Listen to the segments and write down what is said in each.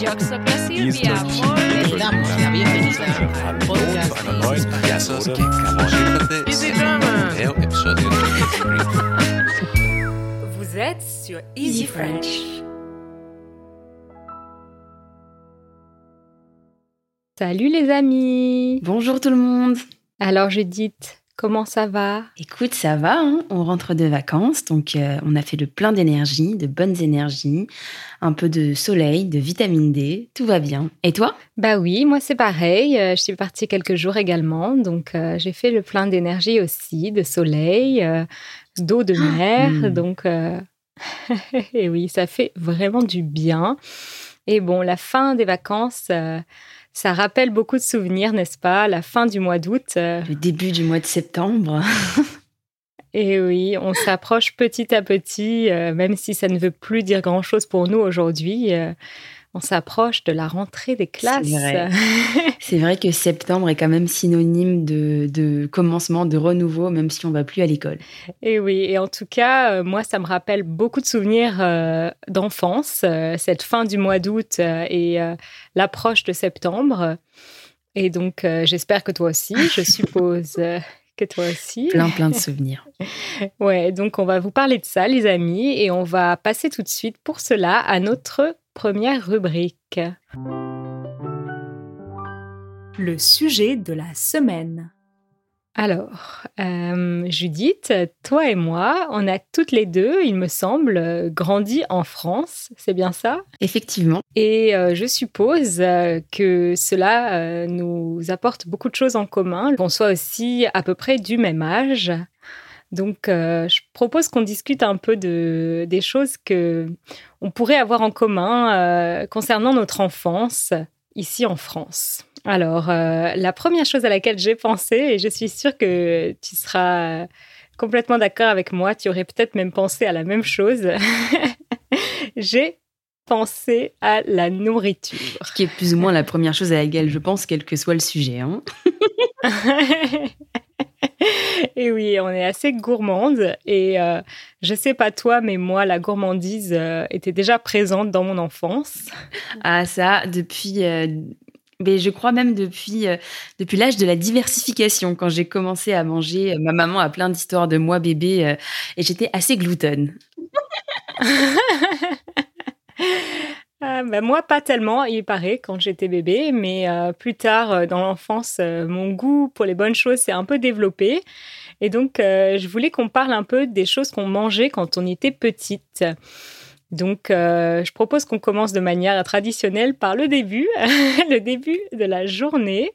Yo Hallo zu einer neuen Vous êtes sur Easy French. Salut les amis Bonjour tout le monde. Alors Judith, comment ça va? Écoute, ça va, hein on rentre de vacances, donc euh, on a fait le plein d'énergie, de bonnes énergies, un peu de soleil, de vitamine D, tout va bien. Et toi? Bah oui, moi c'est pareil, euh, je suis partie quelques jours également, donc euh, j'ai fait le plein d'énergie aussi, de soleil, d'eau de mer, Mm. donc et oui, ça fait vraiment du bien. Et bon, la fin des vacances, ça rappelle beaucoup de souvenirs, n'est-ce pas La fin du mois d'août. euh, Le début du mois de septembre. Et oui, on s'approche petit à petit, euh, même si ça ne veut plus dire grand-chose pour nous aujourd'hui. euh, on s'approche de la rentrée des classes. C'est vrai que septembre est quand même synonyme de, de commencement, de renouveau, même si on va plus à l'école. et oui, et en tout cas, euh, moi, ça me rappelle beaucoup de souvenirs euh, d'enfance, euh, cette fin du mois d'août et l'approche de septembre. Et donc, j'espère que toi aussi, je suppose que toi aussi. Plein, plein de souvenirs. Ouais, donc on va vous parler de ça, les amis, et on va passer tout de suite pour cela à notre première rubrique. Le sujet de la semaine. Alors, euh, Judith, toi et moi, on a toutes les deux, il me semble, grandi en France, c'est bien ça? Effectivement. et euh, je suppose euh, que cela euh, nous apporte beaucoup de choses en commun, qu'on soit aussi à peu près du même âge. Donc, euh, je propose qu'on discute un peu de, des choses que on pourrait avoir en commun euh, concernant notre enfance ici en France. Alors, euh, la première chose à laquelle j'ai pensé, et je suis sûre que tu seras complètement d'accord avec moi, tu aurais peut-être même pensé à la même chose. j'ai pensé à la nourriture. Ce qui est plus ou moins la première chose à laquelle je pense, quel que soit le sujet. hein. et oui, on est assez gourmande. Et euh, je sais pas toi, mais moi, la gourmandise euh, était déjà présente dans mon enfance. Ah ça, depuis... euh, mais je crois même depuis, euh, depuis l'âge de la diversification, quand j'ai commencé à manger, ma maman a plein d'histoires de moi bébé, et j'étais assez gloutonne. Ah, bah, moi, pas tellement, il paraît, quand j'étais bébé, mais euh, plus tard, euh, dans l'enfance, euh, mon goût pour les bonnes choses s'est un peu développé. Et donc, je voulais qu'on parle un peu des choses qu'on mangeait quand on était petite. Donc, je propose qu'on commence de manière traditionnelle par le début, le début de la journée,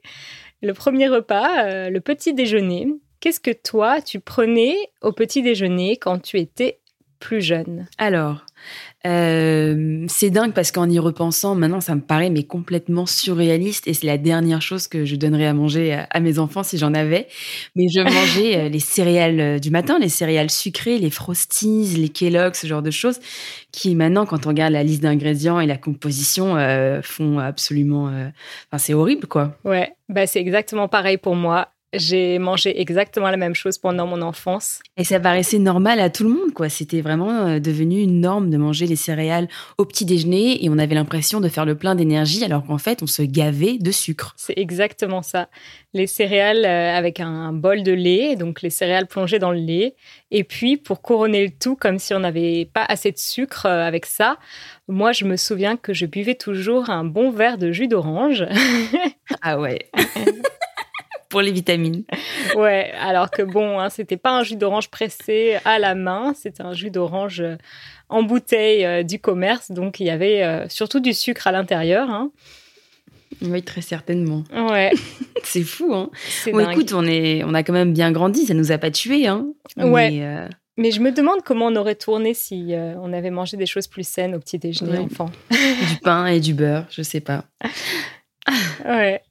le premier repas, le petit déjeuner. Qu'est-ce que toi, tu prenais au petit déjeuner quand tu étais plus jeune? Alors, euh, c'est dingue parce qu'en y repensant, maintenant, ça me paraît mais complètement surréaliste et c'est la dernière chose que je donnerais à manger à, mes enfants si j'en avais. Mais je mangeais euh, les céréales euh, du matin, les céréales sucrées, les Frosties, les Kellogg's, ce genre de choses qui maintenant, quand on regarde la liste d'ingrédients et la composition, font absolument... Enfin, c'est horrible, quoi. Ouais, bah c'est exactement pareil pour moi. J'ai mangé exactement la même chose pendant mon enfance. Et ça paraissait normal à tout le monde, quoi. C'était vraiment euh, devenu une norme de manger les céréales au petit déjeuner et on avait l'impression de faire le plein d'énergie alors qu'en fait, on se gavait de sucre. C'est exactement ça. Les céréales euh, avec un bol de lait, donc les céréales plongées dans le lait. Et puis, pour couronner le tout, comme si on n'avait pas assez de sucre euh, avec ça, moi, je me souviens que je buvais toujours un bon verre de jus d'orange. Ah ouais. Pour les vitamines. ouais, alors que bon, hein, c'était pas un jus d'orange pressé à la main, c'était un jus d'orange euh, en bouteille euh, du commerce. Donc, il y avait euh, surtout du sucre à l'intérieur. hein. Oui, très certainement. Ouais, C'est fou, hein. c'est Bon, dingue. écoute, on, est, on a quand même bien grandi, ça nous a pas tués, hein. Ouais. Mais, euh, Mais je me demande comment on aurait tourné si euh, on avait mangé des choses plus saines au petit déjeuner Ouais. enfant. du pain et du beurre, je sais pas. Ouais.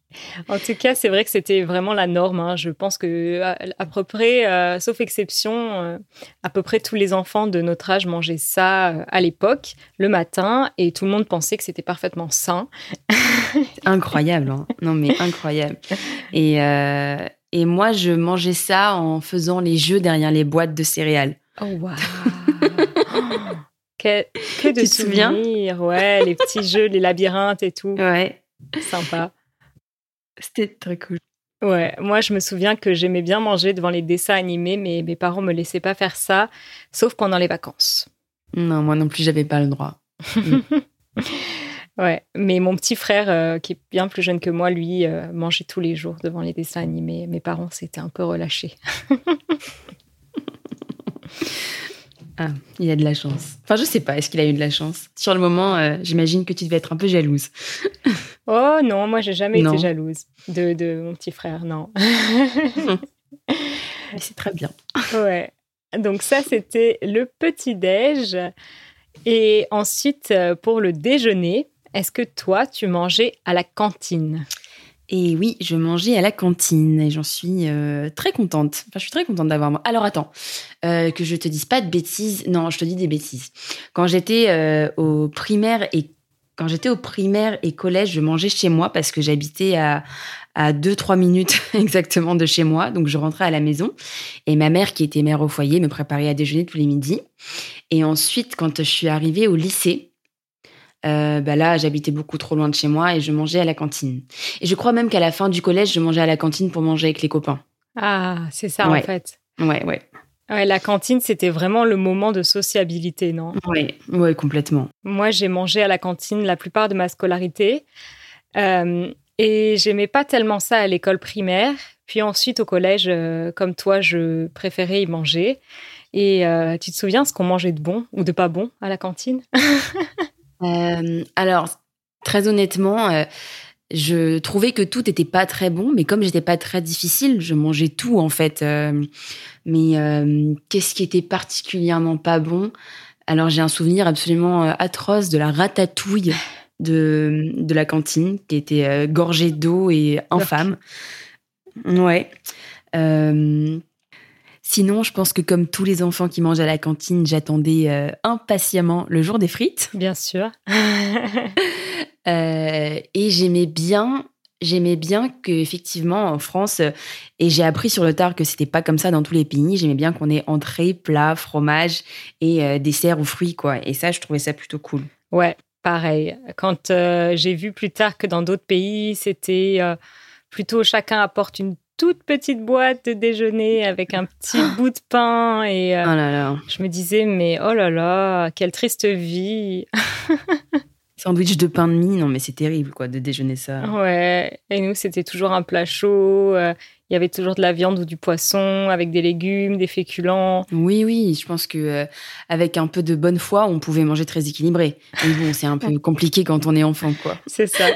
En tout cas, c'est vrai que c'était vraiment la norme. hein. Je pense que à, à peu près, euh, sauf exception, euh, à peu près tous les enfants de notre âge mangeaient ça euh, à l'époque, le matin, et tout le monde pensait que c'était parfaitement sain. Incroyable, hein. Non, mais incroyable. Et, et moi, je mangeais ça en faisant les jeux derrière les boîtes de céréales. Oh, waouh Que, que de Tu te souviens? souvenirs, ouais, les petits jeux, les labyrinthes et tout, Ouais, sympa. C'était très cool. Ouais, moi je me souviens que j'aimais bien manger devant les dessins animés, mais mes parents me laissaient pas faire ça, sauf pendant les vacances. Non, moi non plus, j'avais pas le droit. Ouais, mais mon petit frère, euh, qui est bien plus jeune que moi, lui, euh, mangeait tous les jours devant les dessins animés. Mes parents s'étaient un peu relâchés. Ah, il a de la chance. Enfin, je sais pas, est-ce qu'il a eu de la chance? Sur le moment, euh, j'imagine que tu devais être un peu jalouse. Oh non, moi j'ai jamais Non. été jalouse de, de mon petit frère, non. C'est très bien. ouais. Donc ça, c'était le petit-déj. Et ensuite, euh, pour le déjeuner, est-ce que toi, tu mangeais à la cantine? Et oui, je mangeais à la cantine et j'en suis euh, très contente. Enfin, je suis très contente d'avoir. Alors attends, euh, que je te dise pas de bêtises. Non, je te dis des bêtises. Quand j'étais euh, au primaire et quand j'étais au primaire et collège, je mangeais chez moi parce que j'habitais à à 2-3 minutes exactement de chez moi. Donc, je rentrais à la maison. Et ma mère, qui était mère au foyer, me préparait à déjeuner tous les midis. Et ensuite, quand je suis arrivée au lycée, euh, bah là, j'habitais beaucoup trop loin de chez moi et je mangeais à la cantine. Et je crois même qu'à la fin du collège, je mangeais à la cantine pour manger avec les copains. Ah, c'est ça Ouais. en fait. Ouais, ouais. Ouais, la cantine, c'était vraiment le moment de sociabilité, non? Ouais, ouais, complètement. Moi, j'ai mangé à la cantine la plupart de ma scolarité. Euh, et j'aimais pas tellement ça à l'école primaire. Puis ensuite, au collège, euh, comme toi, je préférais y manger. Et euh, tu te souviens ce qu'on mangeait de bon ou de pas bon à la cantine? Euh, alors, très honnêtement, euh, je trouvais que tout n'était pas très bon, mais comme j'étais pas très difficile, je mangeais tout en fait. Euh, mais qu'est-ce qui était particulièrement pas bon? Alors, j'ai un souvenir absolument atroce de la ratatouille de, de la cantine, qui était gorgée d'eau et infâme. Ouais. Sinon, je pense que comme tous les enfants qui mangent à la cantine, j'attendais euh, impatiemment le jour des frites. Bien sûr. Euh, et j'aimais bien, j'aimais bien que effectivement en France, euh, et j'ai appris sur le tard que c'était pas comme ça dans tous les pays. J'aimais bien qu'on ait entrée, plat, fromage et euh, dessert ou fruits quoi. Et ça, je trouvais ça plutôt cool. Ouais, pareil. Quand euh, j'ai vu plus tard que dans d'autres pays, c'était euh, plutôt chacun apporte une toute petite boîte de déjeuner avec un petit bout de pain et euh, Oh là là, je me disais mais oh là là, quelle triste vie. sandwich de pain de mie, non mais c'est terrible quoi de déjeuner ça. Ouais, et nous c'était toujours un plat chaud, euh, il y avait toujours de la viande ou du poisson avec des légumes, des féculents. Oui oui, je pense que euh, avec un peu de bonne foi, on pouvait manger très équilibré. Mais bon, c'est un peu compliqué quand on est enfant quoi. C'est ça.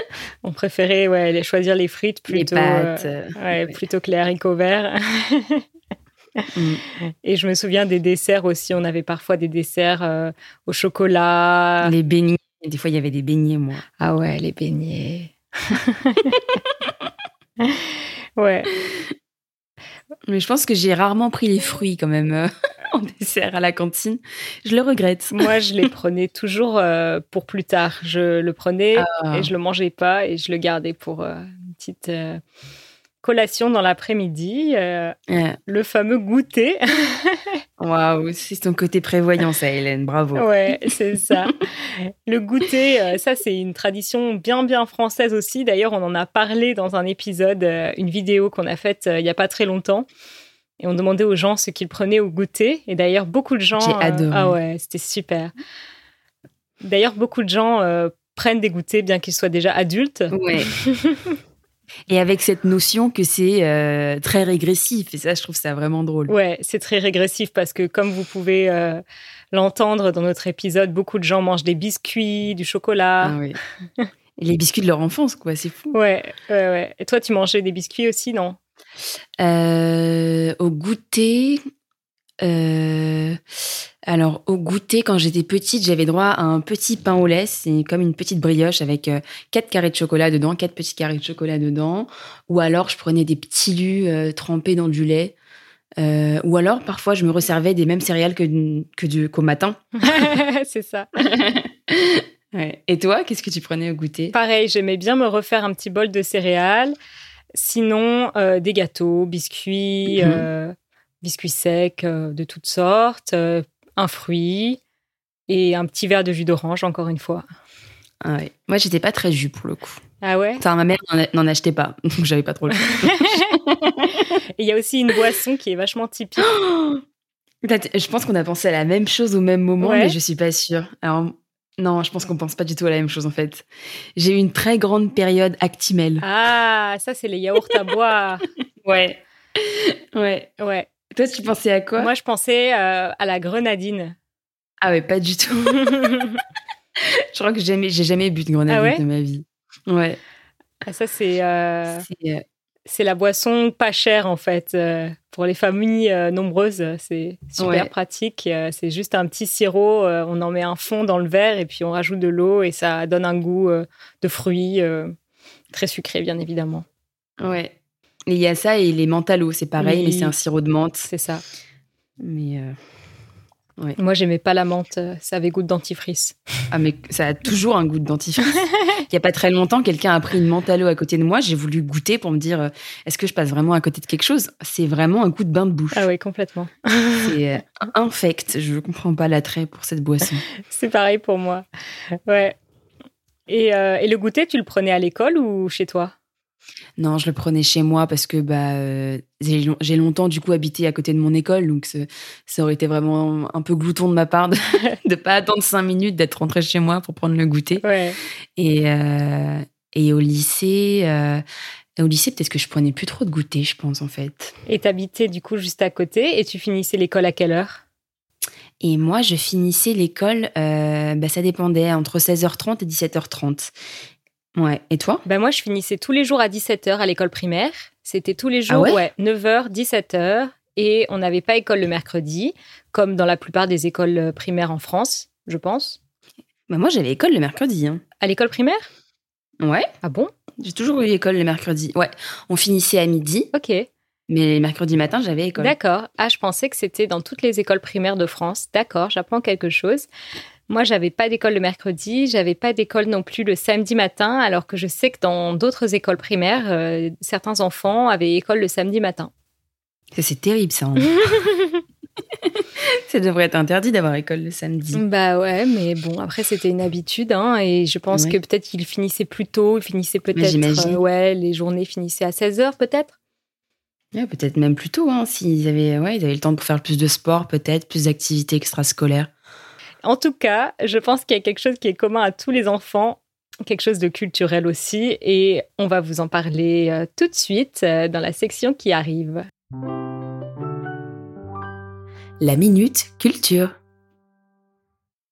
On préférait ouais, les- choisir les frites plutôt les pâtes. euh, ouais, plutôt que les haricots verts. mm. Et je me souviens des desserts aussi. On avait parfois des desserts euh, au chocolat. Les beignets. Des fois, il y avait des beignets, moi. Ah ouais, les beignets. ouais. Mais je pense que j'ai rarement pris les fruits quand même euh, en dessert à la cantine. Je le regrette. Moi, je les prenais toujours euh, pour plus tard. Je le prenais Ah. et je le mangeais pas et je le gardais pour euh, une petite collation dans l'après-midi. euh, le fameux goûter. Waouh, c'est ton côté prévoyant, ça, Hélène. Bravo. Ouais, c'est ça. Le goûter, euh, ça c'est une tradition bien bien française aussi. D'ailleurs, on en a parlé dans un épisode, euh, une vidéo qu'on a faite il y a pas très longtemps. Et on demandait aux gens ce qu'ils prenaient au goûter. Et d'ailleurs, beaucoup de gens. J'ai adoré. ah ouais, c'était super. D'ailleurs, beaucoup de gens prennent des goûters bien qu'ils soient déjà adultes. Ouais. Et avec cette notion que c'est euh, très régressif. Et ça, je trouve ça vraiment drôle. Ouais, c'est très régressif parce que comme vous pouvez euh, l'entendre dans notre épisode, beaucoup de gens mangent des biscuits, du chocolat. Ah oui. Les biscuits de leur enfance, quoi, c'est fou. Ouais, ouais, ouais. Et toi, tu mangeais des biscuits aussi, non? Euh, au goûter, euh, alors au goûter, quand j'étais petite, j'avais droit à un petit pain au lait, c'est comme une petite brioche avec euh, quatre carrés de chocolat dedans, quatre petits carrés de chocolat dedans, ou alors je prenais des petits lus euh, trempés dans du lait, Euh, ou alors parfois je me resservais des mêmes céréales que, que du- qu'au matin. c'est ça. Ouais. Et toi, qu'est-ce que tu prenais au goûter? Pareil, j'aimais bien me refaire un petit bol de céréales. Sinon, euh, des gâteaux, biscuits, Mhm. biscuits secs de toutes sortes, un fruit. Et un petit verre de jus d'orange, encore une fois. Ah ouais. Moi, j'étais pas très jus pour le coup. Ah ouais? Enfin, ma mère n'en achetait pas, donc j'avais pas trop le. Et il y a aussi une boisson qui est vachement typique. Peut-être- Je pense qu'on a pensé à la même chose au même moment, Ouais. mais je suis pas sûre. Alors, non, je pense qu'on pense pas du tout à la même chose en fait. J'ai eu une très grande période Actimel. Ah, ça, c'est les yaourts à boire. Ouais. Ouais. Ouais. Toi, tu pensais à quoi? Moi, je pensais euh, à la grenadine. Ah ouais, pas du tout. je crois que j'ai jamais, j'ai jamais bu de grenadine Ah ouais? de ma vie. Ouais. Ah, ça, c'est euh, C'est, euh, c'est la boisson pas chère, en fait. euh, pour les familles nombreuses, c'est super Ouais. pratique. C'est juste un petit sirop. on en met un fond dans le verre et puis on rajoute de l'eau et ça donne un goût de fruits très sucré, bien évidemment. ouais. Et il y a ça et les mentallos, c'est pareil, Oui. mais c'est un sirop de menthe. C'est ça. Mais euh, Moi, j'aimais pas la menthe. euh, Ça avait goût de dentifrice. ah mais ça a toujours un goût de dentifrice. Il y a pas très longtemps, quelqu'un a pris une mentalo à côté de moi. J'ai voulu goûter pour me dire, euh, est-ce que je passe vraiment à côté de quelque chose? C'est vraiment un coup de bain de bouche. Ah oui, complètement. C'est euh, infect. Je comprends pas l'attrait pour cette boisson. C'est pareil pour moi. Ouais. Et, euh, et le goûter, tu le prenais à l'école ou chez toi? Non, je le prenais chez moi parce que bah euh, j'ai long- j'ai longtemps du coup habité à côté de mon école, donc ça aurait été vraiment un peu glouton de ma part de, de pas attendre cinq minutes d'être rentrée chez moi pour prendre le goûter. Ouais. Et euh, et au lycée, euh, au lycée peut-être que je prenais plus trop de goûter, je pense en fait. Et t'habitais du coup juste à côté et tu finissais l'école à quelle heure? Et moi, je finissais l'école, euh, bah, ça dépendait entre 16h30 et 17h30. Ouais. Et toi Ben moi, je finissais tous les jours à 17h à l'école primaire. C'était tous les Ah jours, ouais 9h, 17h. Et on n'avait pas école le mercredi, comme dans la plupart des écoles euh, primaires en France, je pense. bah, Moi, j'avais école le mercredi. Hein. À l'école primaire? Ouais. Ah bon? J'ai toujours eu école le mercredi. Ouais. On finissait à midi, Ok, mais les mercredis matin, j'avais école. d'accord. Ah, je pensais que c'était dans toutes les écoles primaires de France. D'accord, j'apprends quelque chose. Moi, j'avais pas d'école le mercredi, j'avais pas d'école non plus le samedi matin, alors que je sais que dans d'autres écoles primaires, euh, certains enfants avaient école le samedi matin. C'est terrible, ça. ça devrait être interdit d'avoir école le samedi. Bah ouais, mais bon, après c'était une habitude, hein, et je pense Ouais. que peut-être qu'il finissait plus tôt, il finissait peut-être, euh, ouais, les journées finissaient à 16h peut-être. Ouais, peut-être même plus tôt, hein, s'ils avaient, ouais, ils avaient le temps pour faire plus de sport, peut-être, plus d'activités extrascolaires. En tout cas, je pense qu'il y a quelque chose qui est commun à tous les enfants, quelque chose de culturel aussi, et on va vous en parler euh, tout de suite euh, dans la section qui arrive. La minute culture.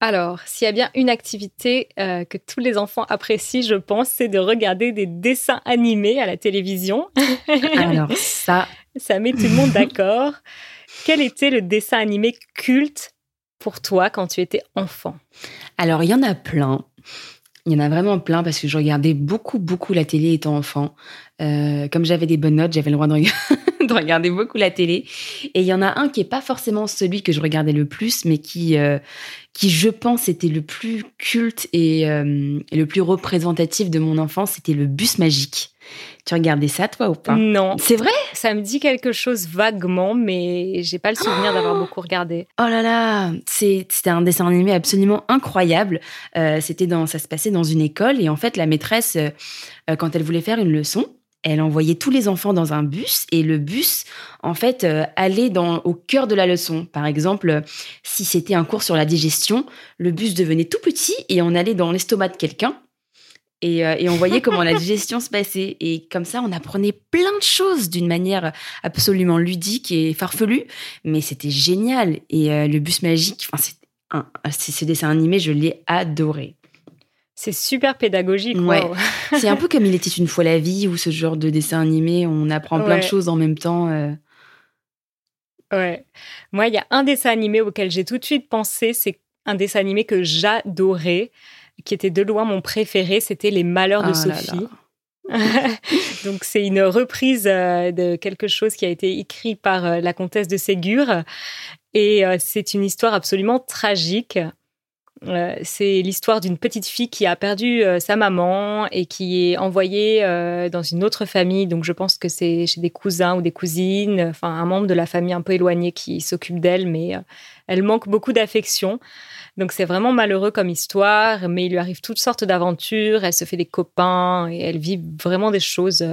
Alors, s'il y a bien une activité euh, que tous les enfants apprécient, je pense, c'est de regarder des dessins animés à la télévision. Alors ça, Ça met tout le monde d'accord. Quel était le dessin animé culte pour toi quand tu étais enfant alors il y en a plein. Il y en a vraiment plein parce que je regardais beaucoup, beaucoup la télé étant enfant. Euh, comme j'avais des bonnes notes, j'avais le droit de, reg- de regarder beaucoup la télé. Et il y en a un qui est pas forcément celui que je regardais le plus, mais qui, euh, qui je pense, était le plus culte et, euh, et le plus représentatif de mon enfance. C'était le bus magique. Tu regardais ça, toi, ou pas? Non, C'est vrai? Ça me dit quelque chose vaguement, mais j'ai pas le souvenir d'avoir beaucoup regardé. Oh là là, c'était un dessin animé absolument incroyable. Euh, c'était dans, ça se passait dans une école et en fait la maîtresse, euh, quand elle voulait faire une leçon, elle envoyait tous les enfants dans un bus et le bus, en fait, euh, allait dans, au cœur de la leçon. Par exemple, si c'était un cours sur la digestion, le bus devenait tout petit et on allait dans l'estomac de quelqu'un. Et, euh, et on voyait comment la digestion se passait. Et comme ça, on apprenait plein de choses d'une manière absolument ludique et farfelue. Mais c'était génial. Et euh, le bus magique, enfin, c'est un, c'est- ce dessin animé, je l'ai adoré. C'est super pédagogique. Ouais. C'est un peu comme Il était une fois la vie, ou ce genre de dessin animé, on apprend plein Ouais. de choses en même temps. euh. Ouais. Moi, il y a un dessin animé auquel j'ai tout de suite pensé. C'est un dessin animé que j'adorais, qui était de loin mon préféré. C'était Les Malheurs de Ah Sophie. là. Donc c'est une reprise euh, de quelque chose qui a été écrit par euh, la comtesse de Ségur et c'est une histoire absolument tragique Euh, c'est l'histoire d'une petite fille qui a perdu euh, sa maman et qui est envoyée euh, dans une autre famille. Donc je pense que c'est chez des cousins ou des cousines, enfin un membre de la famille un peu éloigné qui s'occupe d'elle, mais elle manque beaucoup d'affection. Donc c'est vraiment malheureux comme histoire, mais il lui arrive toutes sortes d'aventures. Elle se fait des copains et elle vit vraiment des choses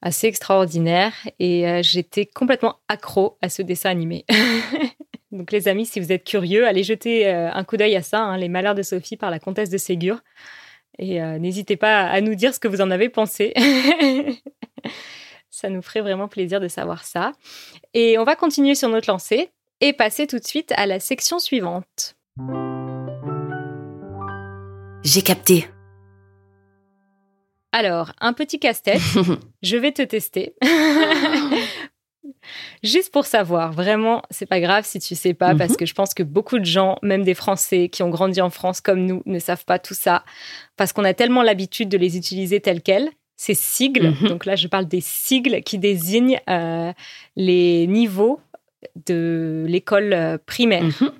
assez extraordinaire et j'étais complètement accro à ce dessin animé. Donc les amis, si vous êtes curieux, allez jeter euh, un coup d'œil à ça, hein, Les Malheurs de Sophie par la comtesse de Ségur. Et euh, n'hésitez pas à nous dire ce que vous en avez pensé. ça nous ferait vraiment plaisir de savoir ça. Et on va continuer sur notre lancée et passer tout de suite à la section suivante. J'ai capté. Alors, un petit casse-tête. je vais te tester. Juste pour savoir, vraiment, c'est pas grave si tu sais pas, parce mhm. que je pense que beaucoup de gens, même des Français qui ont grandi en France comme nous, ne savent pas tout ça, parce qu'on a tellement l'habitude de les utiliser tels quels. Ces sigles, mhm. donc là je parle des sigles qui désignent euh, les niveaux de l'école euh, primaire. Mhm.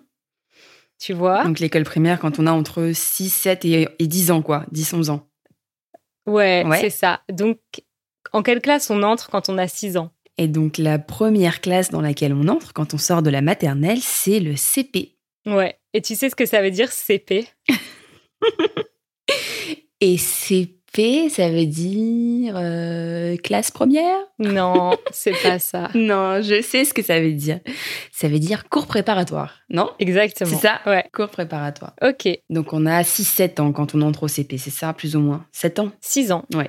Tu vois? Donc l'école primaire, quand on a entre 6, 7 et, et 10 ans, quoi, 10, 11 ans. Ouais, c'est ça. Donc, en quelle classe on entre quand on a 6 ans? Et donc, la première classe dans laquelle on entre quand on sort de la maternelle, c'est le CP. Ouais. Et tu sais ce que ça veut dire CP Et CP, ça veut dire euh, classe première? Non, c'est pas ça. non, je sais ce que ça veut dire. Ça veut dire cours préparatoire, non? Exactement. C'est ça? Ouais. Cours préparatoire. Ok. Donc on a 6-7 ans quand on entre au CP, c'est ça, plus ou moins? 7 ans? 6 ans. Ouais.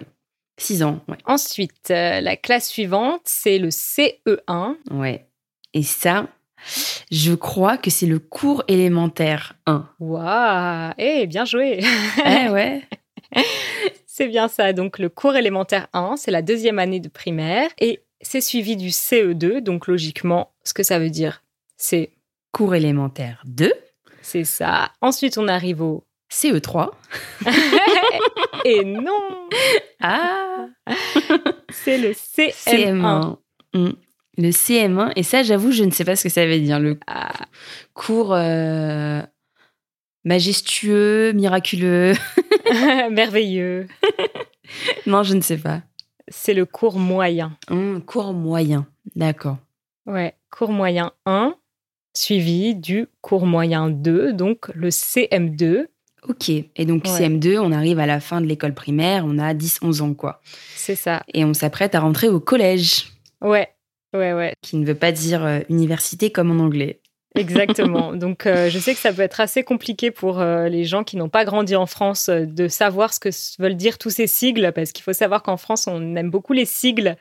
6 ans, ouais. Ensuite, euh, la classe suivante, c'est le CE1. Ouais. Et ça, je crois que c'est le cours élémentaire 1. Waouh Eh, bien joué Eh ouais C'est bien ça. Donc, le cours élémentaire 1, c'est la deuxième année de primaire. Et c'est suivi du CE2. Donc, logiquement, ce que ça veut dire, c'est. Cours élémentaire 2. C'est ça. Ensuite, on arrive au. CE3. Et non Ah C'est le CM1. Mm. Le CM1. Et ça, j'avoue, je ne sais pas ce que ça veut dire. Le Ah, cours euh, majestueux, miraculeux. merveilleux. non, je ne sais pas. C'est le cours moyen. Hum, cours moyen. D'accord. Ouais, cours moyen 1, suivi du cours moyen 2, donc le CM2. Ok. Et donc, Ouais. CM2, on arrive à la fin de l'école primaire, on a 10-11 ans, quoi. C'est ça. Et on s'apprête à rentrer au collège, Ouais, ouais, ouais, qui ne veut pas dire euh, université comme en anglais. exactement. donc, euh, je sais que ça peut être assez compliqué pour euh, les gens qui n'ont pas grandi en France euh, de savoir ce que veulent dire tous ces sigles, parce qu'il faut savoir qu'en France, on aime beaucoup les sigles,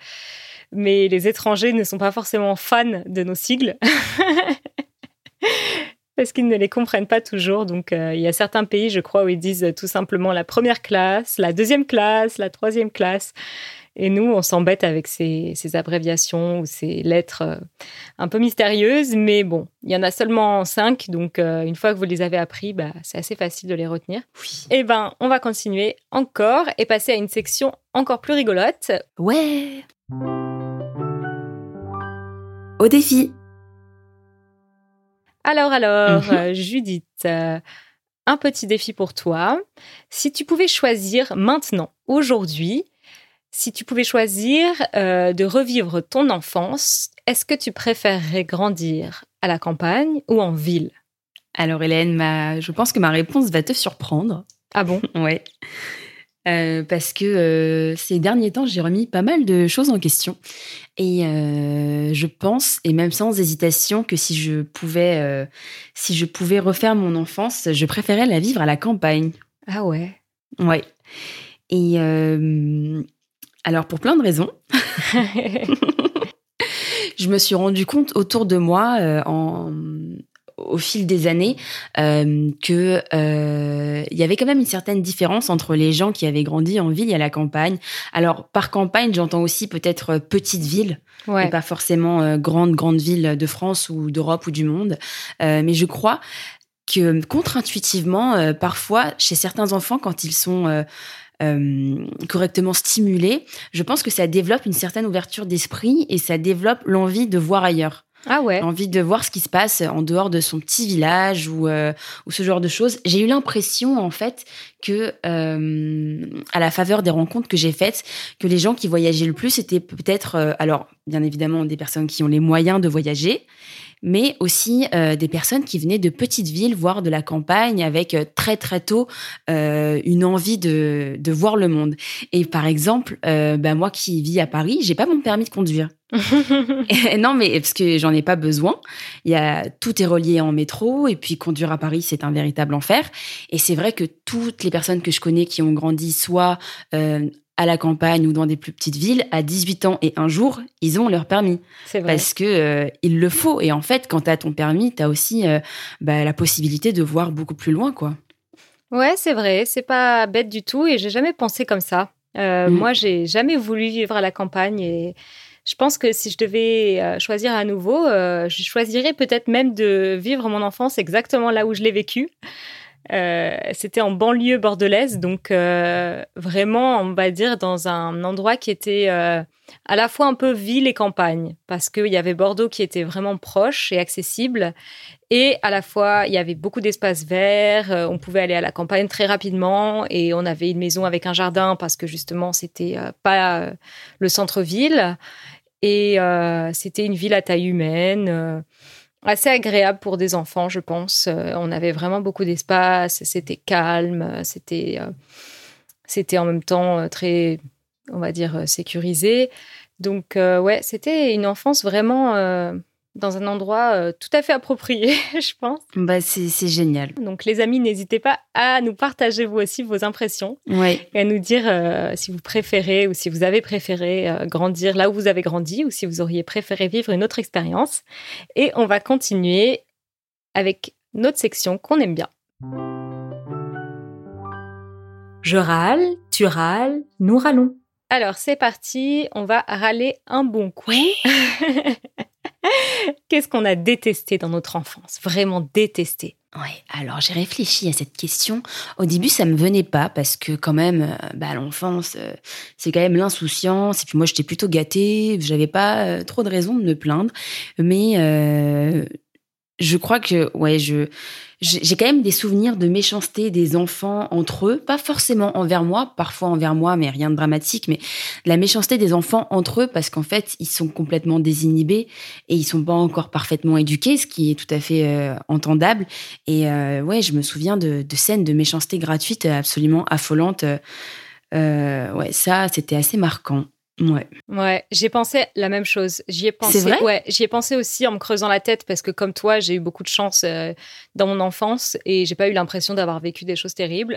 mais les étrangers ne sont pas forcément fans de nos sigles. Parce qu'ils ne les comprennent pas toujours. Donc, euh, il y a certains pays, je crois, où ils disent tout simplement la première classe, la deuxième classe, la troisième classe. Et nous, on s'embête avec ces, ces abréviations ou ces lettres euh, un peu mystérieuses. Mais bon, il y en a seulement cinq. Donc, euh, une fois que vous les avez appris, bah, c'est assez facile de les retenir. Oui. Eh ben, on va continuer encore et passer à une section encore plus rigolote. Ouais. Au défi. Alors, alors, Mhm. euh, Judith, euh, un petit défi pour toi. Si tu pouvais choisir maintenant, aujourd'hui, si tu pouvais choisir euh, de revivre ton enfance, est-ce que tu préférerais grandir à la campagne ou en ville? Alors, Hélène, ma... je pense que ma réponse va te surprendre. Ah bon? Ouais. Euh, parce que euh, ces derniers temps, j'ai remis pas mal de choses en question. Et euh, je pense, et même sans hésitation, que si je pouvais, si je pouvais refaire mon enfance, je préférais la vivre à la campagne. Ah ouais. Ouais. Et alors, pour plein de raisons, je me suis rendu compte autour de moi, en, au fil des années, euh, que euh, il y avait quand même une certaine différence entre les gens qui avaient grandi en ville et à la campagne. Alors, par campagne, j'entends aussi peut-être euh, petite ville, ouais. et pas forcément euh, grande grande ville de France ou d'Europe ou du monde. Mais je crois que contre-intuitivement, parfois, chez certains enfants, quand ils sont correctement stimulés, je pense que ça développe une certaine ouverture d'esprit et ça développe l'envie de voir ailleurs. Ah ouais. envie de voir ce qui se passe en dehors de son petit village ou, euh, ou ce genre de choses. J'ai eu l'impression, en fait, que euh, à la faveur des rencontres que j'ai faites, que les gens qui voyageaient le plus étaient peut-être, euh, alors bien évidemment des personnes qui ont les moyens de voyager, mais aussi euh, des personnes qui venaient de petites villes, voire de la campagne, avec euh, très très tôt euh, une envie de, de voir le monde. Et par exemple, euh, bah, moi qui vis à Paris, j'ai pas mon permis de conduire. Et non, mais parce que j'en ai pas besoin. Il y a tout est relié en métro et puis conduire à Paris, c'est un véritable enfer. Et c'est vrai que toutes les personnes que je connais qui ont grandi soit euh, à la campagne ou dans des plus petites villes, à 18 ans et un jour, ils ont leur permis C'est vrai. parce que euh, il le faut. Et en fait, quand tu as ton permis, tu as aussi euh, bah, la possibilité de voir beaucoup plus loin, quoi. Ouais, c'est vrai, c'est pas bête du tout et j'ai jamais pensé comme ça. Euh, Mm. Moi, j'ai jamais voulu vivre à la campagne et je pense que si je devais choisir à nouveau, je choisirais peut-être même de vivre mon enfance exactement là où je l'ai vécu. Euh, C'était en banlieue bordelaise, donc euh, vraiment, on va dire, dans un endroit qui était euh, à la fois un peu ville et campagne, parce qu'il y avait Bordeaux qui était vraiment proche et accessible, et à la fois, il y avait beaucoup d'espaces verts, on pouvait aller à la campagne très rapidement, et on avait une maison avec un jardin, parce que justement, c'était pas le centre-ville, et c'était une ville à taille humaine. Assez agréable pour des enfants, je pense. Euh, on avait vraiment beaucoup d'espace, c'était calme, c'était euh, c'était en même temps euh, très, on va dire, sécurisé. Donc ouais, c'était une enfance vraiment dans un endroit euh, tout à fait approprié, je pense. Bah, c'est c'est génial. Donc les amis, n'hésitez pas à nous partager vous aussi vos impressions Ouais. et à nous dire euh, si vous préférez ou si vous avez préféré euh, grandir là où vous avez grandi ou si vous auriez préféré vivre une autre expérience. Et on va continuer avec notre section qu'on aime bien. Je râle, tu râles, nous râlons. Alors c'est parti, on va râler un bon coup. Qu'est-ce qu'on a détesté dans notre enfance? Vraiment détesté. Ouais, alors j'ai réfléchi à cette question. Au début, ça me venait pas parce que quand même, euh, bah, l'enfance, euh, c'est quand même l'insouciance. Et puis moi, j'étais plutôt gâtée. J'avais pas euh, trop de raisons de me plaindre. Mais je crois que, ouais, je j'ai quand même des souvenirs de méchanceté des enfants entre eux, pas forcément envers moi, parfois envers moi, mais rien de dramatique. Mais la méchanceté des enfants entre eux parce qu'en fait, ils sont complètement désinhibés et ils sont pas encore parfaitement éduqués, ce qui est tout à fait euh, entendable. Et euh, ouais, je me souviens de, de scènes de méchanceté gratuite absolument affolantes. Euh, ouais, ça, c'était assez marquant. Ouais. Ouais, j'ai pensé la même chose. J'y ai pensé. C'est vrai? Ouais, j'y ai pensé aussi en me creusant la tête parce que comme toi, j'ai eu beaucoup de chance euh, dans mon enfance et j'ai pas eu l'impression d'avoir vécu des choses terribles.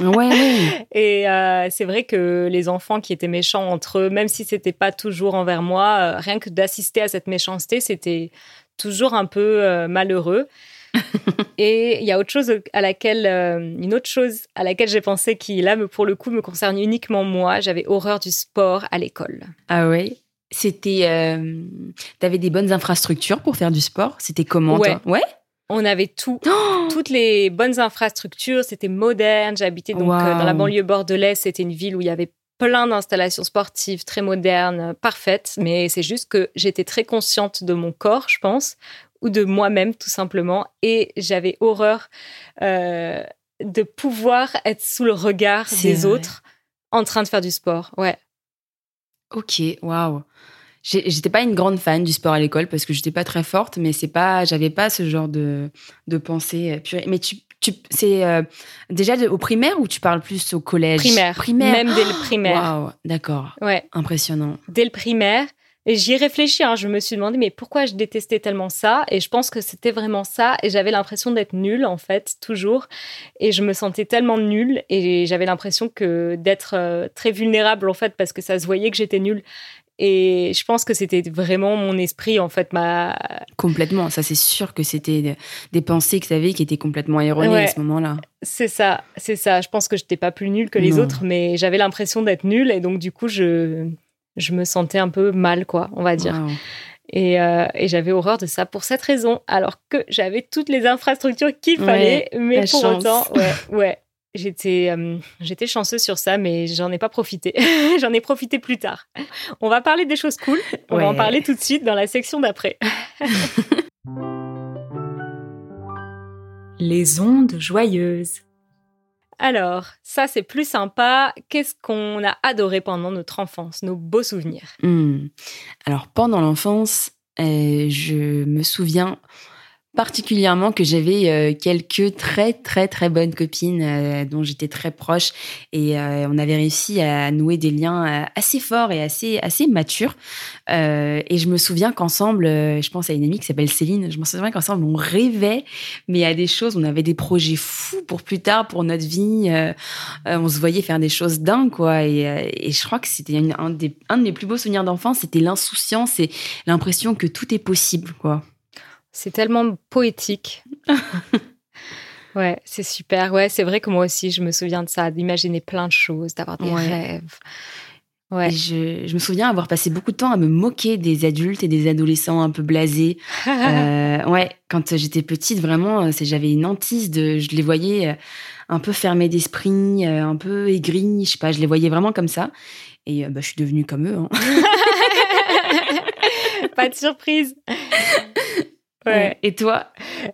Ouais, ouais. Et euh, c'est vrai que les enfants qui étaient méchants entre eux, même si c'était pas toujours envers moi, euh, rien que d'assister à cette méchanceté, c'était toujours un peu malheureux. Et il y a autre chose à laquelle, euh, une autre chose à laquelle j'ai pensé qui là, me- pour le coup, me concerne uniquement moi. J'avais horreur du sport à l'école. Ah ouais? C'était. Euh, T'avais des bonnes infrastructures pour faire du sport? C'était comment Ouais. toi? Ouais? On avait tout, Oh toutes les bonnes infrastructures, c'était moderne. J'habitais donc euh, dans la banlieue bordelaise, c'était une ville où il y avait plein d'installations sportives très modernes, parfaites, mais c'est juste que j'étais très consciente de mon corps, je pense, ou de moi-même tout simplement, et j'avais horreur euh, de pouvoir être sous le regard des vrai. autres en train de faire du sport. Ouais. Ok, waouh. J'étais pas une grande fan du sport à l'école parce que j'étais pas très forte, mais c'est pas, j'avais pas ce genre de, de pensée euh, purée. Mais tu, tu c'est euh, déjà de- au primaire ou tu parles plus au collège? Primaire. Primaire. Même dès le primaire. Waouh, d'accord, Ouais. impressionnant. dès le primaire. Et j'y ai réfléchi, hein, je me suis demandé, mais pourquoi je détestais tellement ça? Et je pense que c'était vraiment ça. Et j'avais l'impression d'être nulle, en fait, toujours. Et je me sentais tellement nulle. Et j'avais l'impression que d'être euh, très vulnérable, en fait, parce que ça se voyait que j'étais nulle. Et je pense que c'était vraiment mon esprit, en fait, ma... Complètement. Ça, c'est sûr que c'était des- pensées que tu avais qui étaient complètement erronées Ouais. à ce moment-là. C'est ça, c'est ça. Je pense que je n'étais pas plus nulle que les Non. autres, mais j'avais l'impression d'être nulle. Et donc, du coup, je, je me sentais un peu mal, quoi, on va dire. Et, euh, et j'avais horreur de ça pour cette raison, alors que j'avais toutes les infrastructures qu'il Ouais, fallait, mais pour chance. autant, ouais, ouais, j'étais euh, j'étais chanceuse sur ça, mais j'en ai pas profité. j'en ai profité plus tard. On va parler des choses cool. On va en parler tout de suite dans la section d'après. Les ondes joyeuses. Alors, ça c'est plus sympa. Qu'est-ce qu'on a adoré pendant notre enfance, nos beaux souvenirs? Hmm. Alors, pendant l'enfance, euh, je me souviens particulièrement que j'avais euh, quelques très très très bonnes copines euh, dont j'étais très proche. Et euh, on avait réussi à nouer des liens assez forts et assez assez matures. Et je me souviens qu'ensemble je pense à une amie qui s'appelle Céline je me souviens qu'ensemble on rêvait mais à des choses on avait des projets fous pour plus tard pour notre vie. On se voyait faire des choses dingues quoi. Et, je crois que c'était un, des, un de mes plus beaux souvenirs d'enfance c'était l'insouciance et l'impression que tout est possible quoi C'est tellement poétique. ouais, c'est super. Ouais, c'est vrai que moi aussi, je me souviens de ça, d'imaginer plein de choses, d'avoir des Ouais. rêves. Ouais. Je, je me souviens avoir passé beaucoup de temps à me moquer des adultes et des adolescents un peu blasés. Euh, ouais, quand j'étais petite, vraiment, euh, j'avais une hantise de, je les voyais euh, un peu fermés d'esprit, un peu aigris, je sais pas, je les voyais vraiment comme ça. Et bah, je suis devenue comme eux. hein. Pas de surprise. Ouais. Et toi?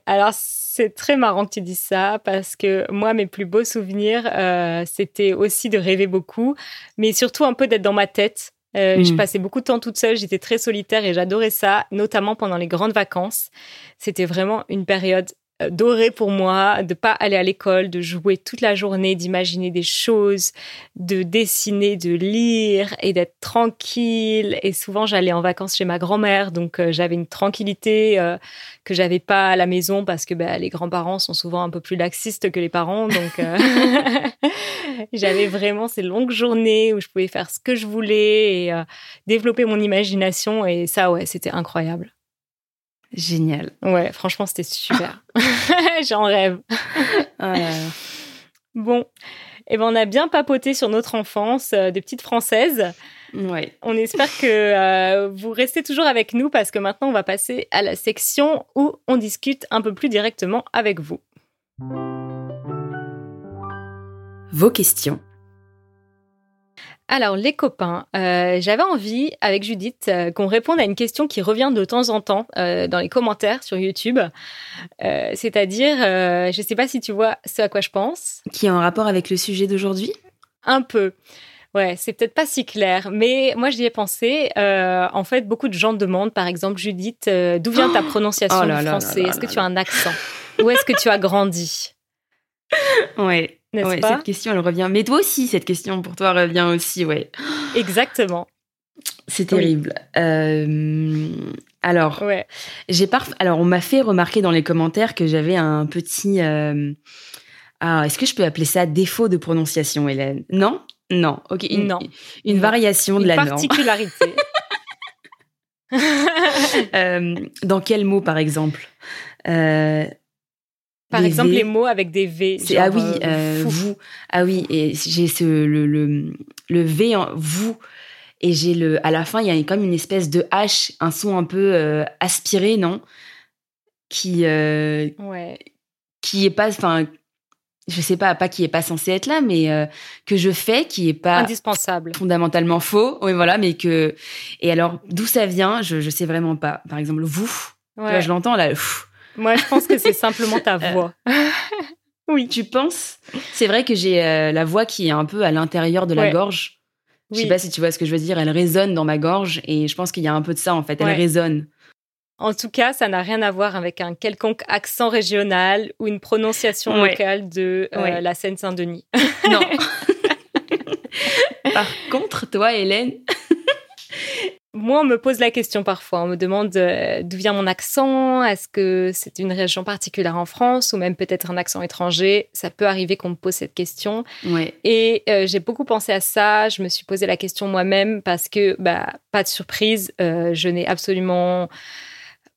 Alors, c'est très marrant que tu dises ça parce que moi, mes plus beaux souvenirs, euh, c'était aussi de rêver beaucoup, mais surtout un peu d'être dans ma tête. Euh. Je passais beaucoup de temps toute seule, j'étais très solitaire et j'adorais ça, notamment pendant les grandes vacances. C'était vraiment une période euh, dorée pour moi, de pas aller à l'école, de jouer toute la journée, d'imaginer des choses, de dessiner, de lire et d'être tranquille. Et souvent, j'allais en vacances chez ma grand-mère, donc euh, j'avais une tranquillité euh, que j'avais pas à la maison parce que bah, les grands-parents sont souvent un peu plus laxistes que les parents. Donc, euh, j'avais vraiment ces longues journées où je pouvais faire ce que je voulais et développer mon imagination. Et ça, ouais, c'était incroyable. Génial. Ouais, franchement, c'était super. J'en rêve. Ah. Bon, eh ben, on a bien papoté sur notre enfance, euh, des petites françaises. Ouais. On espère que euh, vous restez toujours avec nous parce que maintenant, on va passer à la section où on discute un peu plus directement avec vous. Vos questions. Alors, les copains, euh, j'avais envie, avec Judith, euh, qu'on réponde à une question qui revient de temps en temps euh, dans les commentaires sur YouTube. C'est-à-dire, je ne sais pas si tu vois ce à quoi je pense. Qui est en rapport avec le sujet d'aujourd'hui? Un peu. Ouais, c'est peut-être pas si clair, mais moi j'y ai pensé. Euh, en fait, beaucoup de gens demandent, par exemple, Judith, euh, d'où vient ta prononciation Oh du là là français? Est-ce que tu as un accent? Où est-ce que tu as grandi? Ouais. N'est-ce ouais, pas cette question, elle revient. Mais toi aussi, cette question pour toi revient aussi, ouais. Exactement. C'est terrible. Euh, alors, Ouais. j'ai parf... Alors, on m'a fait remarquer dans les commentaires que j'avais un petit. euh, Ah, est-ce que je peux appeler ça défaut de prononciation, Hélène? Non? Non. Ok. Une, Non. Une Non. variation de la norme. particularité. Euh, dans quel mot, par exemple? Euh, Par des exemple, V. les mots avec des V. Genre, ah oui, euh, euh, vous. Ah oui, et j'ai ce le, le le V en vous et j'ai le à la fin il y a comme une espèce de H, un son un peu euh, aspiré, non? Qui euh, Ouais. qui est pas enfin je sais pas pas qui est pas censé être là mais que je fais qui est pas Indispensable. fondamentalement faux. Oui, voilà, mais que et alors d'où ça vient, je je sais vraiment pas. Par exemple, vous, Ouais. je l'entends là. pff. Moi, je pense que c'est simplement ta Euh, voix. oui. Tu penses? C'est vrai que j'ai euh, la voix qui est un peu à l'intérieur de la Ouais. gorge. Je sais Oui. pas si tu vois ce que je veux dire. Elle résonne dans ma gorge et je pense qu'il y a un peu de ça en fait. Elle Ouais. résonne. En tout cas, ça n'a rien à voir avec un quelconque accent régional ou une prononciation Ouais. locale de euh, Ouais. la Seine-Saint-Denis. Non. Par contre, toi, Hélène, Moi, on me pose la question parfois. On me demande euh, d'où vient mon accent. Est-ce que c'est une région particulière en France ou même peut-être un accent étranger? Ça peut arriver qu'on me pose cette question. ouais, Et euh, j'ai beaucoup pensé à ça. Je me suis posé la question moi-même parce que, bah, pas de surprise, euh, je n'ai absolument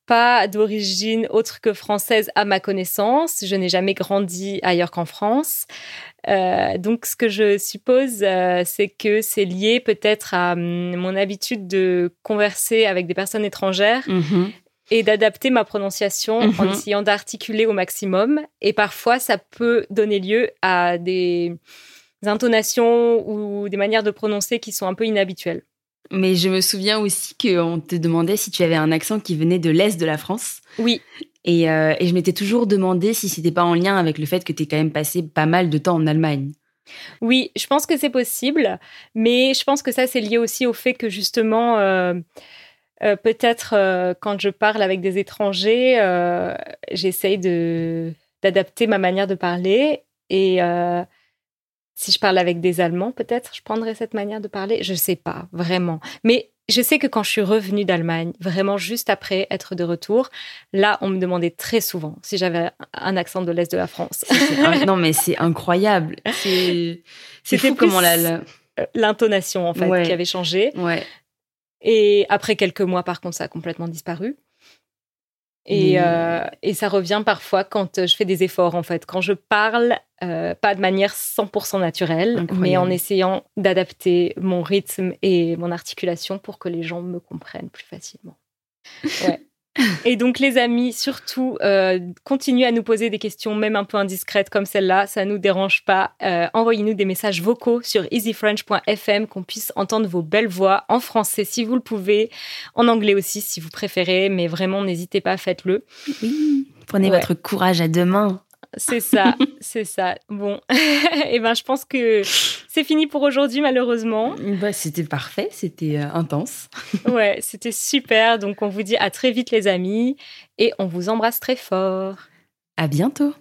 pas d'origine autre que française à ma connaissance. Je n'ai jamais grandi ailleurs qu'en France. Euh, donc, ce que je suppose, euh, c'est que c'est lié peut-être à hum, mon habitude de converser avec des personnes étrangères Mhm. et d'adapter ma prononciation en Mhm. essayant d'articuler au maximum. Et parfois, ça peut donner lieu à des intonations ou des manières de prononcer qui sont un peu inhabituelles. Mais je me souviens aussi qu'on te demandait si tu avais un accent qui venait de l'Est de la France. Oui, Et, euh, et je m'étais toujours demandé si c'était pas en lien avec le fait que tu es quand même passé pas mal de temps en Allemagne. oui, je pense que c'est possible, mais je pense que ça, c'est lié aussi au fait que justement, euh, euh, peut-être quand je parle avec des étrangers, j'essaye d'adapter ma manière de parler et si je parle avec des Allemands, peut-être je prendrais cette manière de parler? Je sais pas vraiment, mais je sais que quand je suis revenue d'Allemagne, vraiment juste après être de retour, là, on me demandait très souvent si j'avais un accent de l'est de la France. Un- non, mais c'est incroyable. C'est fou comment Euh, L'intonation, en fait, Ouais. qui avait changé. Ouais. Et après quelques mois, par contre, ça a complètement disparu. Et, Mais- euh, et ça revient parfois quand euh, je fais des efforts, en fait. Quand je parle, euh, pas de manière 100% naturelle, Incroyable. mais en essayant d'adapter mon rythme et mon articulation pour que les gens me comprennent plus facilement. Ouais. Et donc, les amis, surtout, euh, continuez à nous poser des questions, même un peu indiscrètes comme celle-là. Ça nous dérange pas. Euh, Envoyez-nous des messages vocaux sur easyfrench.fm, qu'on puisse entendre vos belles voix en français si vous le pouvez, en anglais aussi si vous préférez, mais vraiment, n'hésitez pas, faites-le. Oui. Prenez Ouais. votre courage à deux mains. C'est ça, c'est ça. Bon, et ben, je pense que c'est fini pour aujourd'hui, malheureusement. Bah, c'était parfait, c'était euh, intense. Ouais, c'était super. Donc, on vous dit à très vite, les amis, et on vous embrasse très fort. À bientôt.